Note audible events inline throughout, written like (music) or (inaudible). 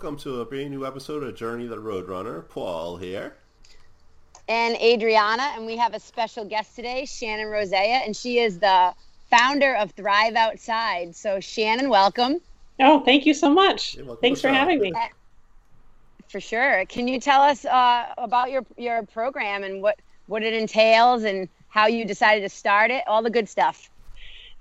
Hey everybody, welcome to a brand new episode of Journey the Rhodrunner. Paul here. And Adriana, and we have a special guest today, Shannon Rosea, and she is the founder of Thrive Outside. So Shannon, welcome. Oh, thank you so much. Thanks for having me. For sure. Can you tell us uh, about your your program and what what it entails and how you decided to start it? All the good stuff.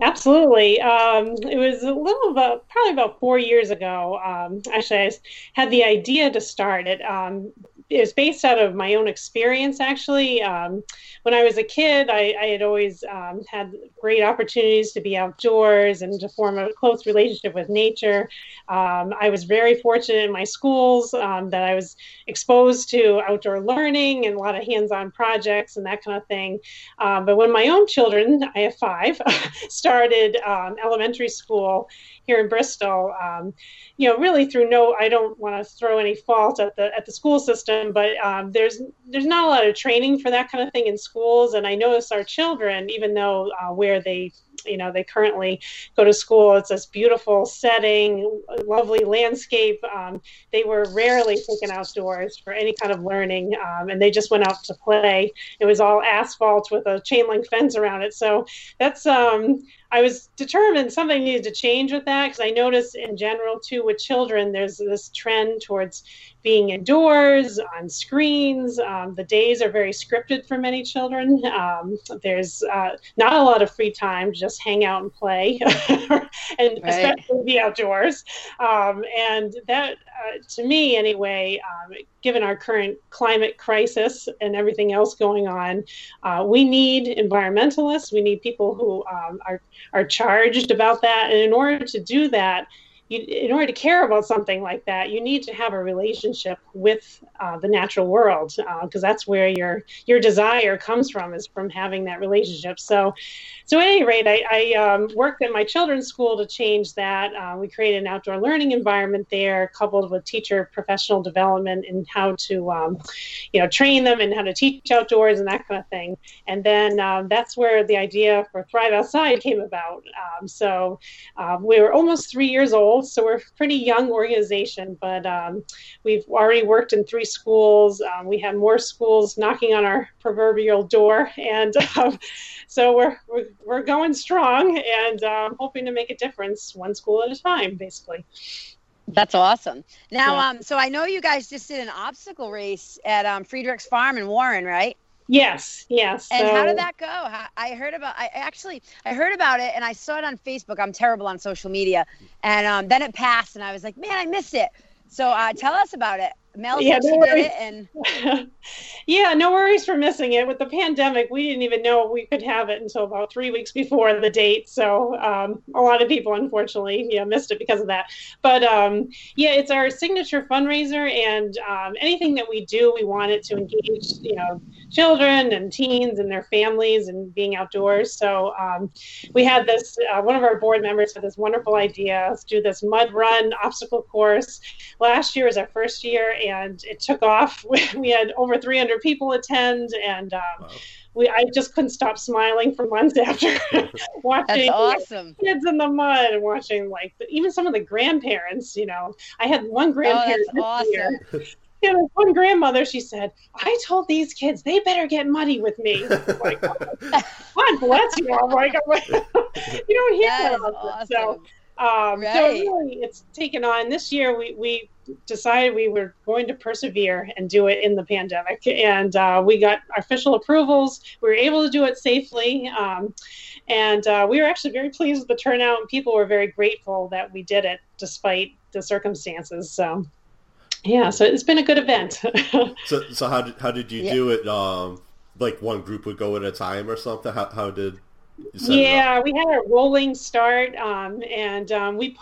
Absolutely. Um, it was a little about probably about four years ago. Um, actually, I had the idea to start it. Um, it was based out of my own experience, actually. Um, when I was a kid, I, I had always um, had great opportunities to be outdoors and to form a close relationship with nature. Um, I was very fortunate in my schools that I was exposed to outdoor learning and a lot of hands on projects and that kind of thing. but when my own children, I have five, (laughs) started um, elementary school here in Bristol, um, you know, really through no, I don't want to throw any fault at the at the school system, but um, there's there's not a lot of training for that kind of thing in schools, and I notice our children, even though uh, where they you know they currently go to school it's this beautiful setting lovely landscape. Um, they were rarely taken outdoors for any kind of learning um, and they just went out to play. It was all asphalt with a chain link fence around it. So that's um, I was determined something needed to change with that because I notice in general too with children there's this trend towards being indoors on screens. Um, the days are very scripted for many children. Um, there's uh, not a lot of free time to just hang out and play, (laughs) and right. especially the outdoors. Um, and that, uh, to me anyway, um, given our current climate crisis and everything else going on, uh, we need environmentalists. We need people who um, are are charged about that. And in order to do that, you, in order to care about something like that, you need to have a relationship with uh, the natural world because uh, that's where your your desire comes from is from having that relationship. So, so at any rate, I, I um, worked at my children's school to change that. Uh, we created an outdoor learning environment there, coupled with teacher professional development and how to, um, you know, train them and how to teach outdoors and that kind of thing. And then um, that's where the idea for Thrive Outside came about. Um, so uh, we were almost three years old so we're a pretty young organization, but um, we've already worked in three schools. Um, we have more schools knocking on our proverbial door, and (laughs) um, so we're, we're, we're going strong and uh, hoping to make a difference one school at a time, basically. That's awesome. Now, yeah. um, so I know you guys just did an obstacle race at um, Frerich's Farm in Warren, right? Yes, yes. And so, how did that go? I heard about. I actually I heard about it and I saw it on Facebook. I'm terrible on social media, and um, then it passed, and I was like, man, I missed it. So uh, tell us about it. Mel yeah, no it, and (laughs) yeah, no worries for missing it. With the pandemic, we didn't even know we could have it until about three weeks before the date. So um, a lot of people, unfortunately, yeah, missed it because of that. But um, yeah, it's our signature fundraiser, and um, anything that we do, we want it to engage, you know, children and teens and their families and being outdoors. So um, we had this. Uh, one of our board members had this wonderful idea: let's do this mud run obstacle course. Last year was our first year and it took off. (laughs) We had over 300 people attend, and um, wow. we I just couldn't stop smiling for months (laughs) after (laughs) watching awesome. kids in the mud and watching like even some of the grandparents. You know, I had one grandparent oh, awesome. Year. You know, one grandmother, she said, I told these kids they better get muddy with me. (laughs) Like, God bless you. I'm like, I'm (laughs) like you don't hear that. Awesome. So, um, right. so really, it's taken on. This year, we, we decided we were going to persevere and do it in the pandemic, and uh, we got official approvals. We were able to do it safely, um, and uh, we were actually very pleased with the turnout. And people were very grateful that we did it despite the circumstances. So, yeah, so it's been a good event. (laughs) so, so how did how did you yeah. do it? Um, like one group would go at a time or something? How how did yeah, we had a rolling start, um, and um, we.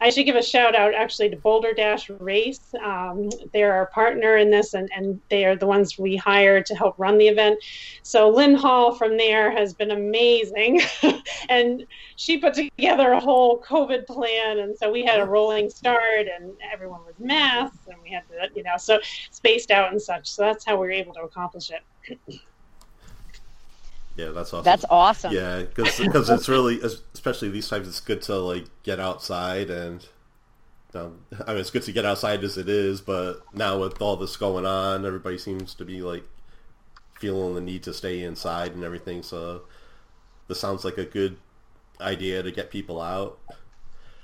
I should give a shout out actually to Boulder Dash Race. Um, they're our partner in this, and, and they are the ones we hired to help run the event. So Lynn Hall from there has been amazing, (laughs) and she put together a whole COVID plan, and so we had a rolling start, and everyone was masked, and we had to, you know, so spaced out and such. So that's how we were able to accomplish it. Yeah, that's awesome. That's awesome. Yeah, because it's really, especially these times, it's good to like get outside and um, (laughs) I mean, it's good to get outside as it is, but now with all this going on, everybody seems to be like feeling the need to stay inside and everything. So this sounds like a good idea to get people out.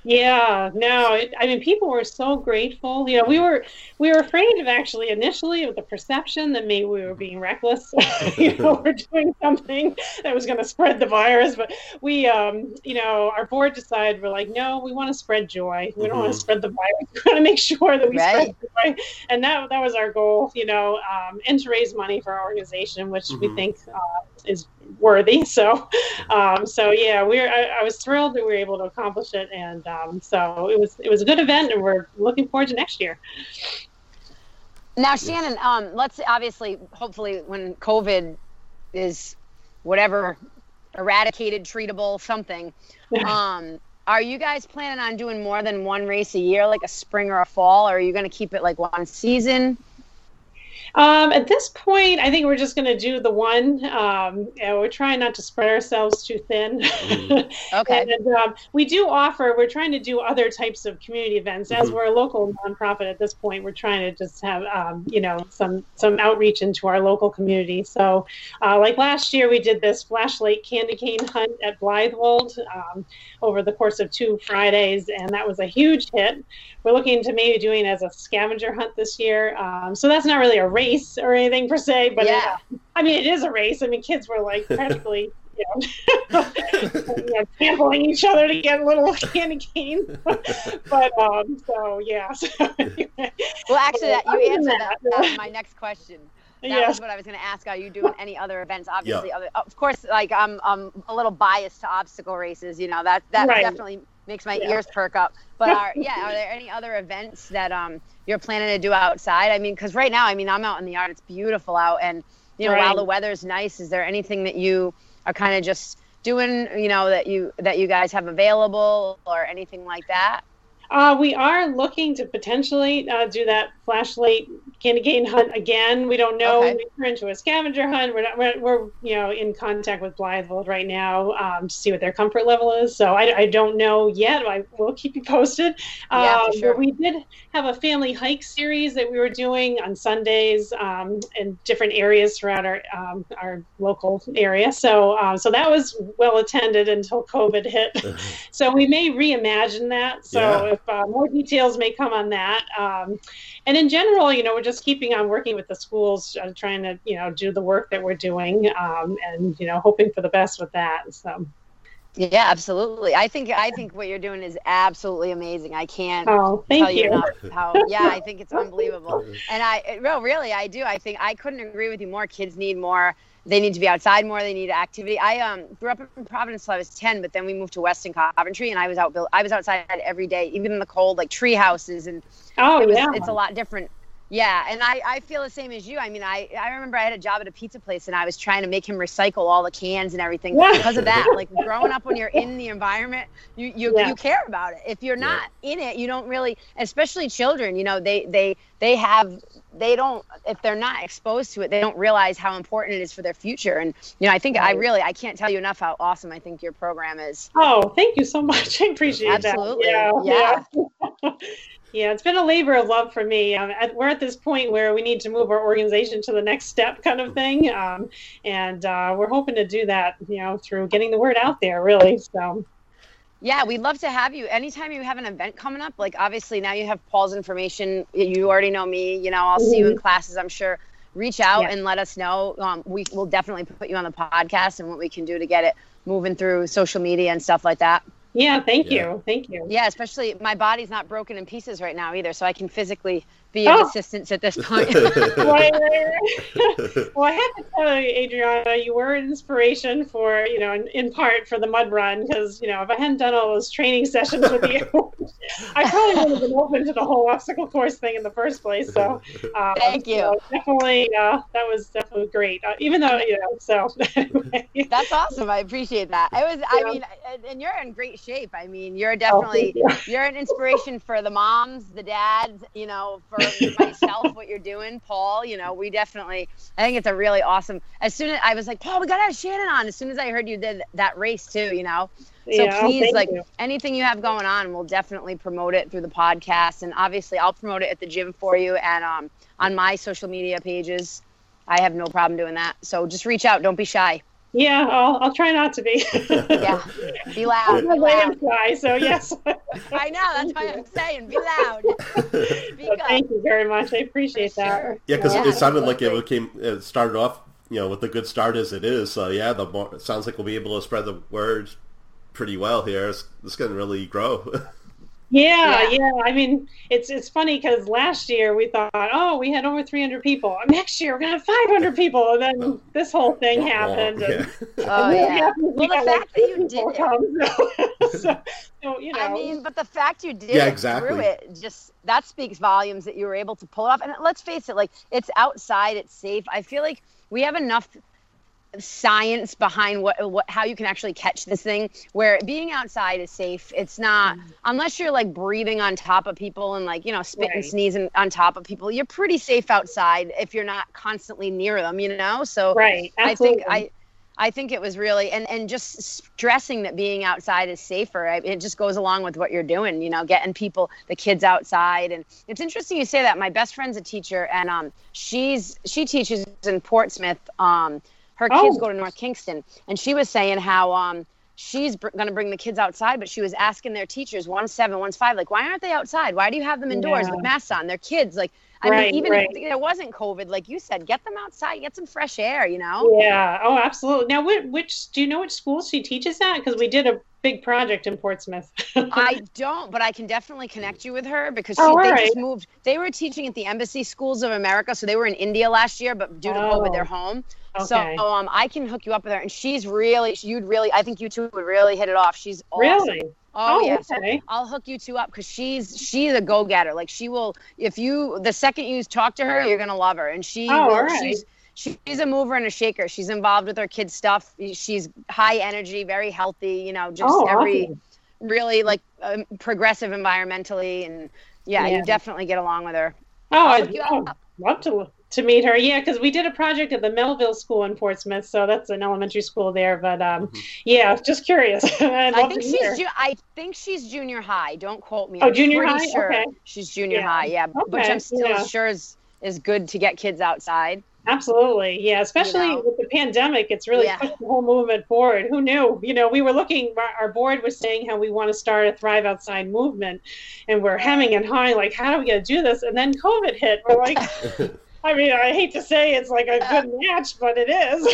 Yeah, no, it, I mean, people were so grateful. You know, we were we were afraid of actually initially of the perception that maybe we were being reckless. (laughs) you know, (laughs) we're doing something that was going to spread the virus, but we, um, you know, our board decided we're like, no, we want to spread joy. We don't mm-hmm. want to spread the virus. (laughs) We want to make sure that we right. spread joy, and that that was our goal. You know, um, and to raise money for our organization, which mm-hmm. we think uh, is worthy. (laughs) So, um, so yeah, we're. I, I, was thrilled that we were able to accomplish it, and um, so it was. It was a good event, and we're looking forward to next year. Now, Shannon, um, let's obviously, hopefully, when COVID is whatever eradicated, treatable, something. (laughs) Um, are you guys planning on doing more than one race a year, like a spring or a fall, or are you going to keep it like one season? Um, at this point, I think we're just going to do the one. Um, we're trying not to spread ourselves too thin. Mm. (laughs) okay. and um, we do offer. We're trying to do other types of community events. As mm-hmm. we're a local nonprofit at this point, we're trying to just have um, you know some some outreach into our local community. So, uh, like last year, we did this flashlight candy cane hunt at Blithewold um, over the course of two Fridays, and that was a huge hit. We're looking to maybe doing as a scavenger hunt this year. Um, so that's not really a race race or anything per se, but yeah. It, I mean, it is a race. I mean, kids were like (laughs) practically. You know, (laughs) you know, each other to get a little (laughs) candy canes. but um, so yeah. So, well, actually, that, you answered that. that. was my next question. That yeah. was what I was going to ask. Are you doing any other events? Obviously, yeah. other, of course. Like I'm, I'm a little biased to obstacle races. You know that that right. definitely makes my yeah. ears perk up. But are, yeah, are there any other events that um you're planning to do outside? I mean, because right now, I mean, I'm out in the yard. It's beautiful out, and you know, right. while the weather's nice, is there anything that you are kind of just doing? You know, that you that you guys have available or anything like that? Uh, we are looking to potentially uh, do that flashlight candy cane hunt again. We don't know. Okay. We're into a scavenger hunt. We're, not, we're, we're, you know in contact with Blithewold right now um, to see what their comfort level is. So I, I don't know yet. I will keep you posted. Yeah, um, sure. we did have a family hike series that we were doing on Sundays um, in different areas throughout our um, our local area. So uh, so that was well attended until COVID hit. (laughs) so we may reimagine that. So yeah. if uh, more details may come on that. Um, and in general, you know, we're just keeping on working with the schools, uh, trying to, you know, do the work that we're doing, um, and you know, hoping for the best with that. So. Yeah, absolutely. I think I think what you're doing is absolutely amazing. I can't oh, tell you, you enough how yeah, I think it's (laughs) unbelievable. And I well, really, I do. I think I couldn't agree with you more. Kids need more they need to be outside more. They need activity. I um, grew up in Providence till I was 10, but then we moved to Weston Coventry, and I was out. I was outside every day, even in the cold, like tree houses, and oh, it was, yeah. it's a lot different. Yeah, and I, I feel the same as you. I mean, I, I remember I had a job at a pizza place and I was trying to make him recycle all the cans and everything because of that. Like (laughs) growing up when you're in the environment, you you, yeah. you care about it. If you're not yeah. in it, you don't really especially children, you know, they they they have they don't if they're not exposed to it, they don't realize how important it is for their future. And you know, I think right. I really I can't tell you enough how awesome I think your program is. Oh, thank you so much. (laughs) I appreciate Absolutely. that. Absolutely. Yeah. yeah. (laughs) Yeah, it's been a labor of love for me. Um, at, we're at this point where we need to move our organization to the next step, kind of thing, um, and uh, we're hoping to do that, you know, through getting the word out there, really. So. Yeah, we'd love to have you. Anytime you have an event coming up, like obviously now you have Paul's information. You already know me. You know, I'll mm-hmm. see you in mm-hmm. classes. I'm sure. Reach out yeah. and let us know. Um, we will definitely put you on the podcast and what we can do to get it moving through social media and stuff like that. Yeah, thank yeah. you. Thank you. Yeah, especially my body's not broken in pieces right now either, so I can physically be of oh. assistance at this point. (laughs) right, well, I have to tell you, Adriana, you were an inspiration for, you know, in, in part for the mud run because, you know, if I hadn't done all those training sessions with you, I probably wouldn't have been open to the whole obstacle course thing in the first place. So, (laughs) um, thank you. So definitely, uh, that was definitely great. Uh, even though, you know, so (laughs) anyway. that's awesome. I appreciate that. It was, I mean, and you're in great shape. I mean, you're definitely oh, you. you're an inspiration for the moms, the dads, you know, for myself, what you're doing, Paul. You know, we definitely. I think it's a really awesome. As soon as I was like, Paul, we gotta have Shannon on. As soon as I heard you did that race too, you know. So yeah, please, like you. anything you have going on, we'll definitely promote it through the podcast, and obviously I'll promote it at the gym for you and um, on my social media pages. I have no problem doing that. So just reach out. Don't be shy. Yeah, I'll, I'll try not to be. yeah, be loud. Be loud. Shy, so yes. I know. That's why I'm saying be loud. (laughs) So thank you very much. I appreciate For that. Sure. Yeah, because yeah, it sounded like it came. It started off, you know, with a good start as it is. So yeah, the more it sounds like we'll be able to spread the word pretty well here. It's, it's going to really grow. (laughs) Yeah, yeah, yeah, I mean, it's it's funny because last year we thought, oh, we had over 300 people. Next year we're gonna have 500 people, and then oh. this whole thing (laughs) oh, happened. Yeah. And, oh yeah. Well, the fact that you did it. (laughs) so, so, you know. I mean, but the fact you did yeah, exactly. through it just that speaks volumes that you were able to pull it off. And let's face it, like it's outside, it's safe. I feel like we have enough science behind what, what how you can actually catch this thing where being outside is safe it's not mm-hmm. unless you're like breathing on top of people and like you know spit right. and sneezing on top of people you're pretty safe outside if you're not constantly near them you know so right Absolutely. i think i I think it was really and and just stressing that being outside is safer. It just goes along with what you're doing, you know, getting people, the kids outside. And it's interesting you say that. My best friend's a teacher, and um, she's she teaches in Portsmouth. Um, her kids oh. go to North Kingstown, and she was saying how um she's br- going to bring the kids outside, but she was asking their teachers, one seven, one's five, like, why aren't they outside? Why do you have them indoors yeah. with masks on? They're kids. Like, I right, mean, even right. if it wasn't COVID, like you said, get them outside, get some fresh air, you know? Yeah. Oh, absolutely. Now, which, which do you know which school she teaches at? Because we did a big project in Portsmouth. (laughs) I don't, but I can definitely connect you with her because she, oh, they right. just moved. They were teaching at the Embassy Schools of America, so they were in India last year, but due to oh. COVID, they're home. Okay. So um, I can hook you up with her, and she's really, you'd really, I think you two would really hit it off. She's awesome. Really. Oh, oh yeah, okay. so I'll hook you two up because she's she's a go getter. Like she will, if you the second you talk to her, you're gonna love her, and she oh, will, right. she's she's a mover and a shaker. She's involved with her kids' stuff. She's high energy, very healthy. You know, just oh, every awesome. really like um, progressive environmentally, and yeah, yeah, you definitely get along with her. Oh, I'd, I'd love to to meet her. Yeah, because we did a project at the Melville School in Portsmouth, so that's an elementary school there. But um, mm-hmm. yeah, just curious. (laughs) I think she's ju- I think she's junior high. Don't quote me. Oh, I'm junior high. Sure okay. She's junior yeah. high. Yeah, okay. which I'm still yeah. sure is is good to get kids outside. Absolutely. Yeah. Especially you know? with the pandemic, it's really yeah. pushed the whole movement forward. Who knew? You know, we were looking, our board was saying how we want to start a Thrive Outside movement, and we're hemming and hawing, like, how are we going to do this? And then COVID hit. We're like, (laughs) I mean, I hate to say it's like a good uh. match, but it is.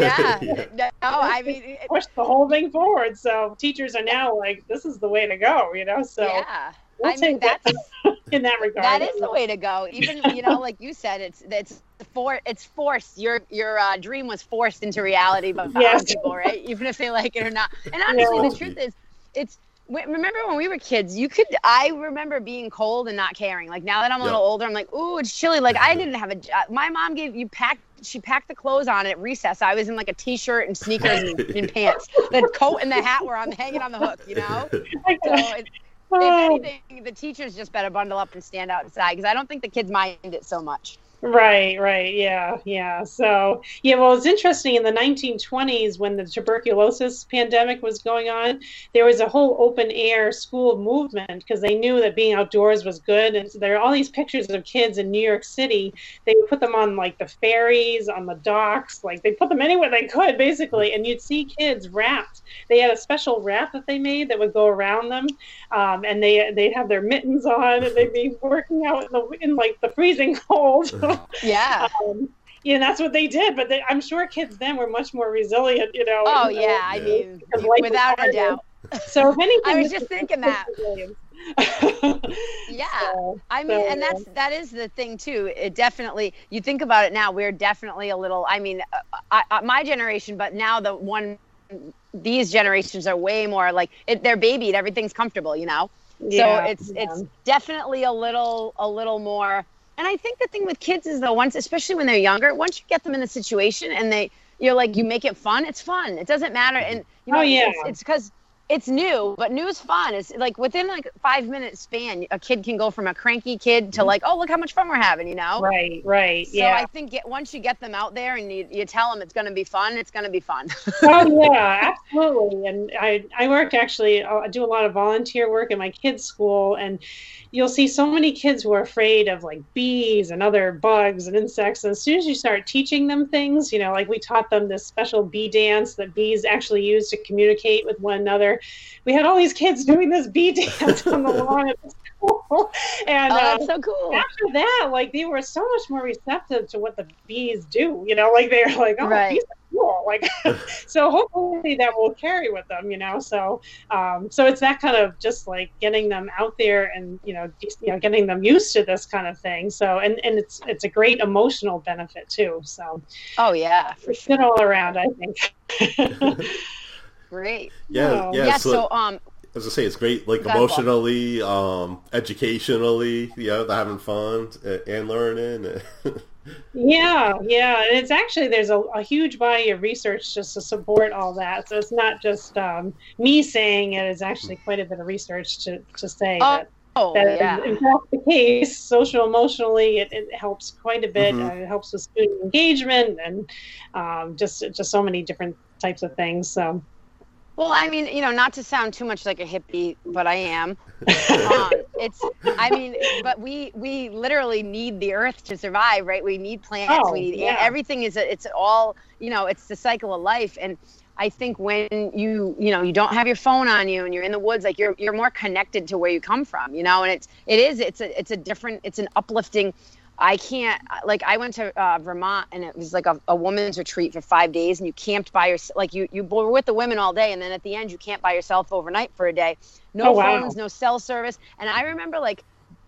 yeah. (laughs) (laughs) yeah. No, I mean, it, push the whole thing forward. So teachers are now like, this is the way to go, you know? So yeah. We'll I mean, that's (laughs) in that regard. That is the way to go. Even you know, like you said, it's it's for it's forced. Your your uh, dream was forced into reality by yes. people, right? Even if they like it or not. And honestly, yeah. the truth is, it's remember when we were kids you could i remember being cold and not caring like now that i'm a little older i'm like ooh it's chilly like i didn't have a my mom gave you packed she packed the clothes on at recess i was in like a t-shirt and sneakers and, and (laughs) pants the coat and the hat were on hanging on the hook you know (laughs) so it, if oh. anything the teachers just better bundle up and stand outside because i don't think the kids mind it so much Right, right. Yeah, yeah. So, yeah, well, it's interesting. In the 1920s, when the tuberculosis pandemic was going on, there was a whole open air school movement because they knew that being outdoors was good. And so there are all these pictures of kids in New York City. They would put them on like the ferries, on the docks, like they put them anywhere they could, basically. And you'd see kids wrapped. They had a special wrap that they made that would go around them. Um, and they, they'd have their mittens on and they'd be working out in, the, in like the freezing cold. (laughs) (laughs) yeah. Um, yeah, that's what they did. But they, I'm sure kids then were much more resilient, you know. Oh, yeah. I mean, without a doubt. So, if anything, (laughs) I was just thinking that. (laughs) yeah so, i mean so, and that's that is the thing too it definitely you think about it now we're definitely a little i mean uh, I, I, my generation but now the one these generations are way more like it, they're babied everything's comfortable you know yeah, so it's yeah. it's definitely a little a little more and I think the thing with kids is though, once, especially when they're younger, once you get them in the situation and they, you're like, you make it fun, it's fun. It doesn't matter. And, you oh, know, oh, yeah. it's because it's new, but new is fun. It's like within like five minute span, a kid can go from a cranky kid to mm-hmm. like, oh, look how much fun we're having, you know? Right, right. So yeah. I think get, once you get them out there and you, you tell them it's going to be fun, it's going to be fun. (laughs) oh yeah, (laughs) absolutely. And I I work actually. Uh, I do a lot of volunteer work in my kids' school, and you'll see so many kids who are afraid of like bees and other bugs and insects. And as soon as you start teaching them things, you know, like we taught them this special bee dance that bees actually use to communicate with one another we had all these kids doing this bee dance on the lawn at (laughs) school. And oh, that's uh, so cool. After that, like they were so much more receptive to what the bees do. You know, like they're like, oh, right. bees are cool. Like, (laughs) (laughs) so hopefully that will carry with them. You know, so um, so it's that kind of just like getting them out there and you know, you know, getting them used to this kind of thing. So and and it's it's a great emotional benefit too. So. Oh yeah, for sure. Good all around, I think. Great. Yeah, yeah. yeah so, so, um, as I say, it's great, like emotionally, um, educationally. You know, they're having fun and learning. (laughs) yeah, yeah, and it's actually there's a, a, huge body of research just to support all that. So it's not just um, me saying it; it's actually quite a bit of research to to say oh. that. Oh, that yeah. in fact the case social emotionally it, it helps quite a bit mm-hmm. uh, it helps with student engagement and um, just just so many different types of things so well, I mean, you know, not to sound too much like a hippie, but I am. (laughs) um, it's, I mean, but we we literally need the earth to survive, right? We need plants. Oh, we need yeah. everything. Is it's all you know. It's the cycle of life, and I think when you you know you don't have your phone on you and you're in the woods, like you're you're more connected to where you come from, you know. And it's it is it's a it's a different it's an uplifting I can't like I went to uh, Vermont and it was like a, a, woman's retreat for five days and you camped by yourself like you you were with the women all day and then at the end you camped by yourself overnight for a day. No oh, wow. phones no cell service. And I remember like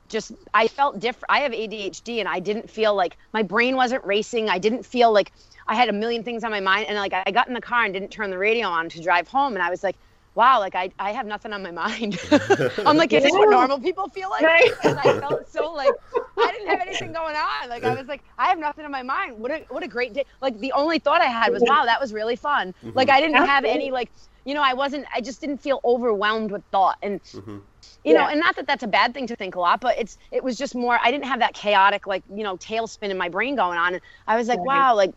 just I felt different I have ADHD and I didn't feel like my brain wasn't racing. I didn't feel like I had a million things on my mind. And like I got in the car and didn't turn the radio on to drive home. And I was like wow, like I, I have nothing on my mind. (laughs) (laughs) I'm like, is this what normal people feel like? Right. (laughs) I felt so like I didn't have anything going on. Like I was like, I have nothing on my mind. What a what a great day. Like the only thought I had was, wow, that was really fun. Mm-hmm. Like I didn't have any like, you know, I wasn't. I just didn't feel overwhelmed with thought and. Mm-hmm. You know, and not that that's a bad thing to think a lot, but it's it was just more. I didn't have that chaotic like you know tailspin in my brain going on. And I was like, right. wow, like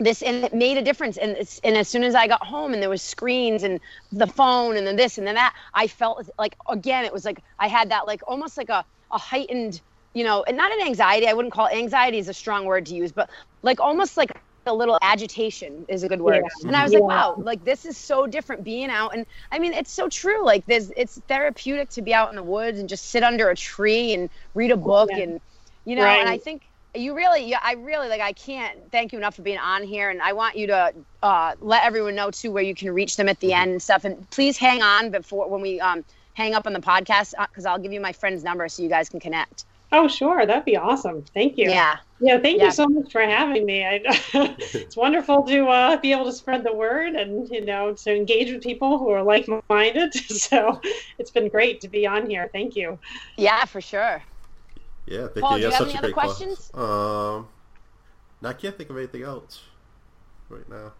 this and it made a difference and and as soon as i got home and there was screens and the phone and then this and then that i felt like again it was like i had that like almost like a, a heightened you know and not an anxiety i wouldn't call it, anxiety is a strong word to use but like almost like a little agitation is a good word yeah. and i was yeah. like wow like this is so different being out and i mean it's so true like there's it's therapeutic to be out in the woods and just sit under a tree and read a book yeah. and you know right. and i think you really yeah, i really like i can't thank you enough for being on here and i want you to uh, let everyone know too where you can reach them at the mm-hmm. end and stuff and please hang on before when we um, hang up on the podcast because uh, i'll give you my friend's number so you guys can connect. Oh sure that'd be awesome thank you. Yeah. Yeah thank yeah. you so much for having me I, (laughs) it's wonderful to uh, be able to spread the word and you know to engage with people who are like-minded (laughs) so it's been great to be on here thank you. Yeah for sure yeah, thank Paul, you. Do you have any such other a great questions? Um, I can't think of anything else right now.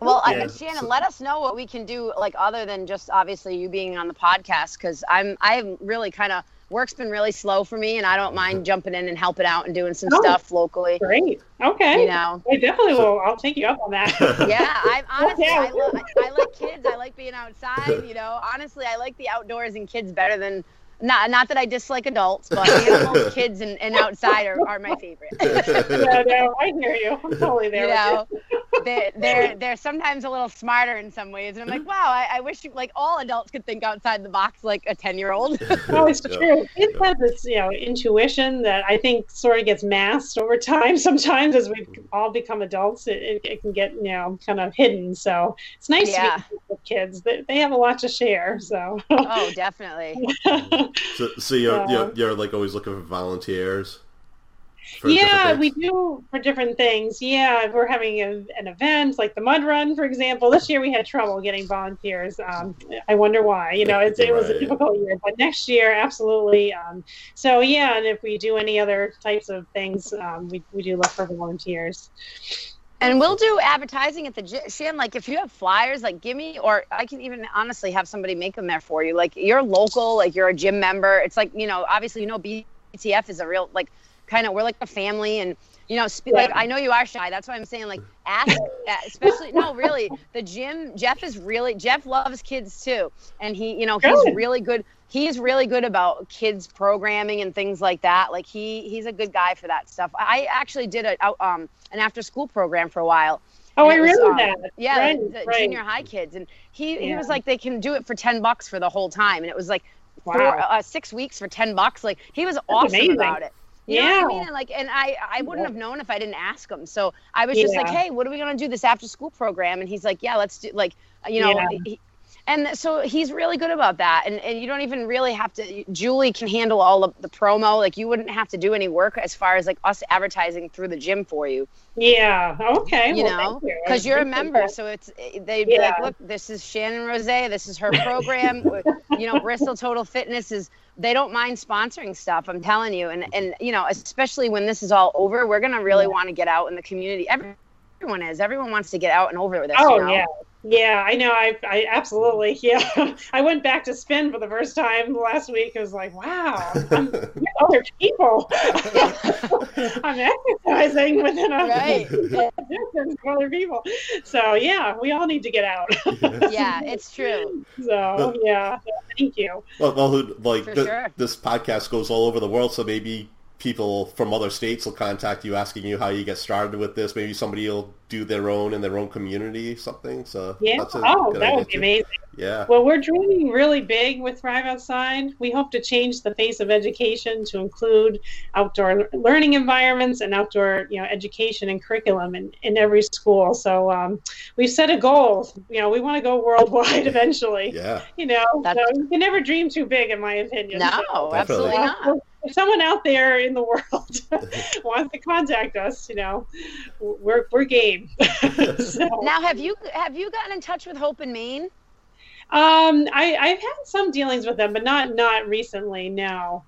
Well, yeah, I, Shannon, so, let us know what we can do, like other than just obviously you being on the podcast, because I'm I'm really kind of work's been really slow for me, and I don't mind jumping in and helping out and doing some oh, stuff locally. Great. Okay. You know, I definitely will. I'll take you up on that. (laughs) yeah, I'm (laughs) honestly, I, lo- I, I like kids. I like being outside. You know, honestly, I like the outdoors and kids better than not not that I dislike adults, but animals, (laughs) kids, and, and outside are, are my favorite. (laughs) yeah, no, I hear you. I'm totally there. You know, they, (laughs) they're they're sometimes a little smarter in some ways, and I'm like, wow, I, I wish you, like all adults could think outside the box like a ten year old. (laughs) (laughs) oh, it's true. Kids have this you know intuition that I think sort of gets masked over time. Sometimes as we all become adults, it, it, it, can get you know kind of hidden. So it's nice yeah. to be with kids. They, they have a lot to share. So oh, definitely so, so you're, you're, you're like always looking for volunteers. For yeah, we do for different things. Yeah, we're having a, an event like the Mud Run, for example. This year we had trouble getting volunteers. Um, I wonder why. You know, it was a difficult year, but next year, absolutely. Um, so yeah, and if we do any other types of things, um, we we do look for volunteers. And we'll do advertising at the gym. Shan, like if you have flyers, like give me, or I can even honestly have somebody make them there for you. Like you're local, like you're a gym member. It's like you know, obviously you know BTF is a real like kind of we're like a family and you know, like I know you are shy. That's why I'm saying like ask, (laughs) especially no, really. The gym, Jeff is really Jeff loves kids too, and he, you know, he's good. really good. He's really good about kids programming and things like that. Like he he's a good guy for that stuff. I actually did a um an after school program for a while. Oh, I remember um, that. Yeah, right, the, the right. junior high kids, and he yeah. he was like they can do it for ten bucks for the whole time, and it was like wow. four uh, six weeks for ten bucks. Like he was That's awesome amazing. about it. You yeah. know what I mean? And like, and I, I wouldn't have known if I didn't ask him. So I was just like, hey, what are we gonna do this after school program? And he's like, yeah, let's do like, you know, yeah. he, and so he's really good about that and, and you don't even really have to julie can handle all of the promo like you wouldn't have to do any work as far as like us advertising through the gym for you yeah okay you well, know because you. are a member so it's they'd be like look this is shannon rose this is her (laughs) program you know bristol total fitness is they don't mind sponsoring stuff i'm telling you and and you know especially when this is all over we're gonna really yeah. want to get out in the community everyone is everyone wants to get out and over with this oh you know? yeah yeah, I know. I, I absolutely. (laughs) Yeah, I went back to spin for the first time last week. I was like, wow, I'm (laughs) other people. (laughs) (laughs) I'm exercising within a right. (laughs) distance of other people. So yeah, we all need to get out. yeah, (laughs) it's true. So yeah, thank you. Well, well like the, sure. this podcast goes all over the world, so maybe people from other states will contact you asking you how you get started with this. Maybe somebody will do their own in their own community, something. So yeah, oh, that would be amazing. Yeah. Well, we're dreaming really big with Thrive Outside. We hope to change the face of education to include outdoor learning environments and outdoor, you know, education and curriculum in, in every school. So um, we've set a goal. You know, we want to go worldwide (laughs) eventually. Yeah. You know, so you can never dream too big, in my opinion. No, so, absolutely not if someone out there in the world (laughs) wants to contact us, you know, we're we're game. (laughs) so. Now, have you have you gotten in touch with Hope & Main? Um, I I've had some dealings with them, but not not recently. No.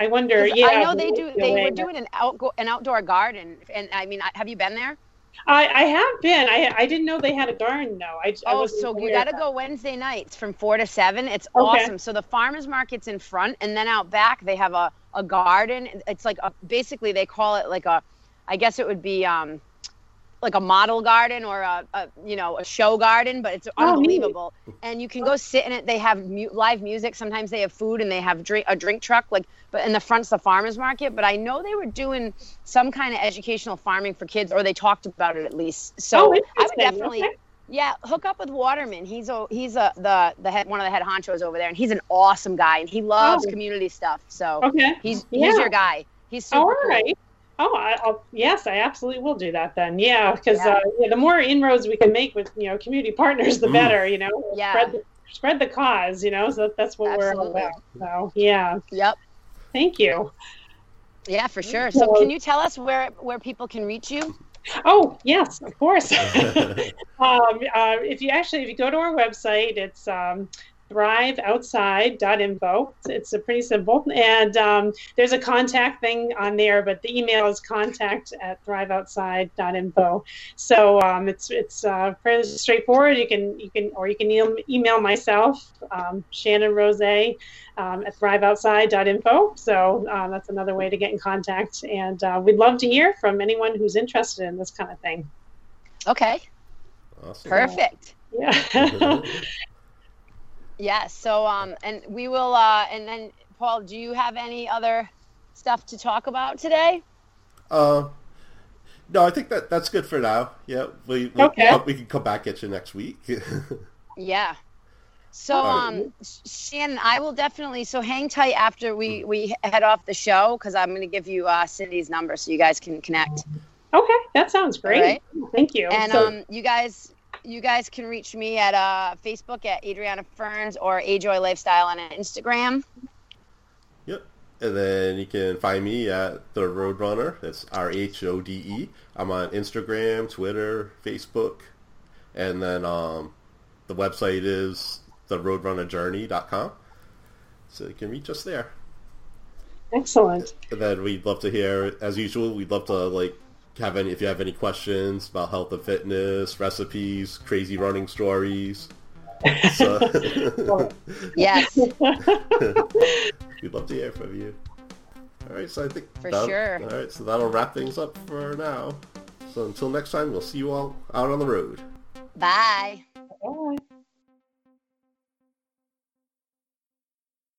I wonder. Yeah, I know they do. They were doing an outgo an outdoor garden, and I mean, have you been there? I, I have been. I I didn't know they had a garden though. I, oh, I so you got to go Wednesday nights from four to seven. It's okay. awesome. So the farmers market's in front, and then out back they have a a garden. It's like a, basically they call it like a, I guess it would be um, like a model garden or a, a you know a show garden, but it's oh, unbelievable. And you can go sit in it. They have mu- live music. Sometimes they have food and they have drink a drink truck. Like, but in the front's the farmers market. But I know they were doing some kind of educational farming for kids, or they talked about it at least. So oh, I would definitely. Okay. Yeah, hook up with Waterman. He's a he's a the the head one of the head honchos over there, and he's an awesome guy, and he loves oh. community stuff. So okay. he's yeah. he's your guy. He's super All right. Cool. Oh, I, will yes, I absolutely will do that then. Yeah, because yeah. uh, yeah, the more inroads we can make with you know community partners, the mm. better. You know, yeah. spread the, spread the cause. You know, so that's what absolutely. we're about. So yeah. Yep. Thank you. Yeah, for sure. So, can you tell us where where people can reach you? Oh yes, of course. (laughs) (laughs) um, uh, if you actually if you go to our website, it's um, thriveoutside.info. It's a pretty simple. And um, there's a contact thing on there, but the email is contact at thriveoutside.info. So um, it's it's uh, fairly straightforward. You can you can or you can email myself, um, Shannon Rose, um, at thriveoutside.info. So um, that's another way to get in contact. And uh, we'd love to hear from anyone who's interested in this kind of thing. Okay. Awesome. Perfect. Yeah. (laughs) (laughs) Yes. So, um, and we will, uh, and then Paul, do you have any other stuff to talk about today? Uh, no, I think that that's good for now. Yeah, we we, okay. we can come back at you next week. (laughs) yeah. So, um, Shannon, I will definitely. So, hang tight after we we head off the show because I'm going to give you uh, Cindy's number so you guys can connect. Okay, that sounds great. Right. Thank you. And so, um, you guys you guys can reach me at uh, Facebook at Adriana Ferns or Ajoy Lifestyle on Instagram. Yep. And then you can find me at The Rhodrunner. That's R H O D E. I'm on Instagram, Twitter, Facebook. And then um, the website is theroadrunnerjourney.com. So you can reach us there. Excellent. And then we'd love to hear, as usual, we'd love to like have any if you have any questions about health and fitness, recipes, crazy running stories. So, (laughs) yes. (laughs) We'd love to hear from you. All right, so I think for sure. All right, so that'll wrap things up for now. So until next time, we'll see you all out on the road. Bye. Bye.